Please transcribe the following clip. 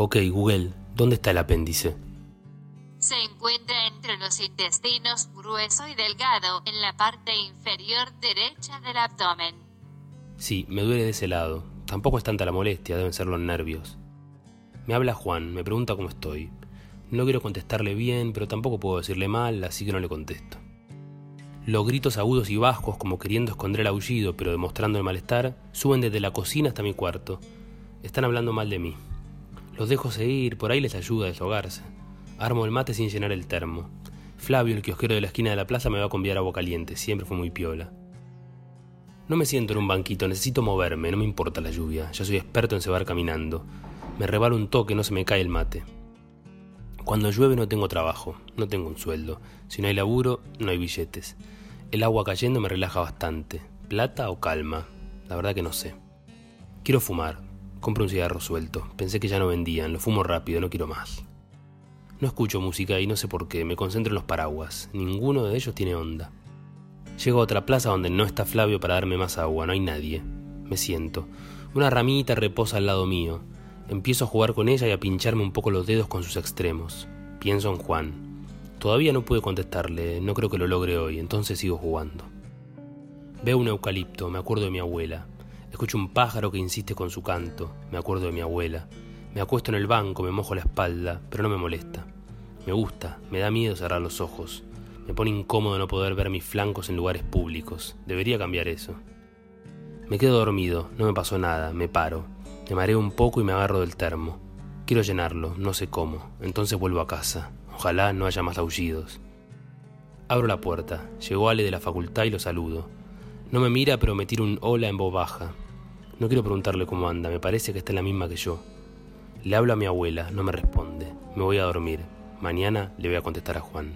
Ok, Google, ¿dónde está el apéndice? Se encuentra entre los intestinos grueso y delgado, en la parte inferior derecha del abdomen. Sí, me duele de ese lado. Tampoco es tanta la molestia, deben ser los nervios. Me habla Juan, me pregunta cómo estoy. No quiero contestarle bien, pero tampoco puedo decirle mal, así que no le contesto. Los gritos agudos y bajos, como queriendo esconder el aullido, pero demostrando el malestar, suben desde la cocina hasta mi cuarto. Están hablando mal de mí. Los dejo seguir, por ahí les ayuda a deshogarse. Armo el mate sin llenar el termo. Flavio, el kiosquero de la esquina de la plaza, me va a conviar agua caliente, siempre fue muy piola. No me siento en un banquito, necesito moverme, no me importa la lluvia, ya soy experto en cebar caminando. Me rebalo un toque, no se me cae el mate. Cuando llueve no tengo trabajo, no tengo un sueldo. Si no hay laburo, no hay billetes. El agua cayendo me relaja bastante. ¿Plata o calma? La verdad que no sé. Quiero fumar. Compro un cigarro suelto. Pensé que ya no vendían, lo fumo rápido, no quiero más. No escucho música y no sé por qué, me concentro en los paraguas. Ninguno de ellos tiene onda. Llego a otra plaza donde no está Flavio para darme más agua, no hay nadie. Me siento. Una ramita reposa al lado mío. Empiezo a jugar con ella y a pincharme un poco los dedos con sus extremos. Pienso en Juan. Todavía no pude contestarle, no creo que lo logre hoy, entonces sigo jugando. Veo un eucalipto, me acuerdo de mi abuela. Escucho un pájaro que insiste con su canto, me acuerdo de mi abuela. Me acuesto en el banco, me mojo la espalda, pero no me molesta. Me gusta, me da miedo cerrar los ojos. Me pone incómodo no poder ver mis flancos en lugares públicos. Debería cambiar eso. Me quedo dormido, no me pasó nada, me paro. Me mareo un poco y me agarro del termo. Quiero llenarlo, no sé cómo. Entonces vuelvo a casa. Ojalá no haya más aullidos. Abro la puerta. Llegó Ale de la facultad y lo saludo. No me mira, pero me tira un hola en voz baja. No quiero preguntarle cómo anda, me parece que está en la misma que yo. Le hablo a mi abuela, no me responde. Me voy a dormir. Mañana le voy a contestar a Juan.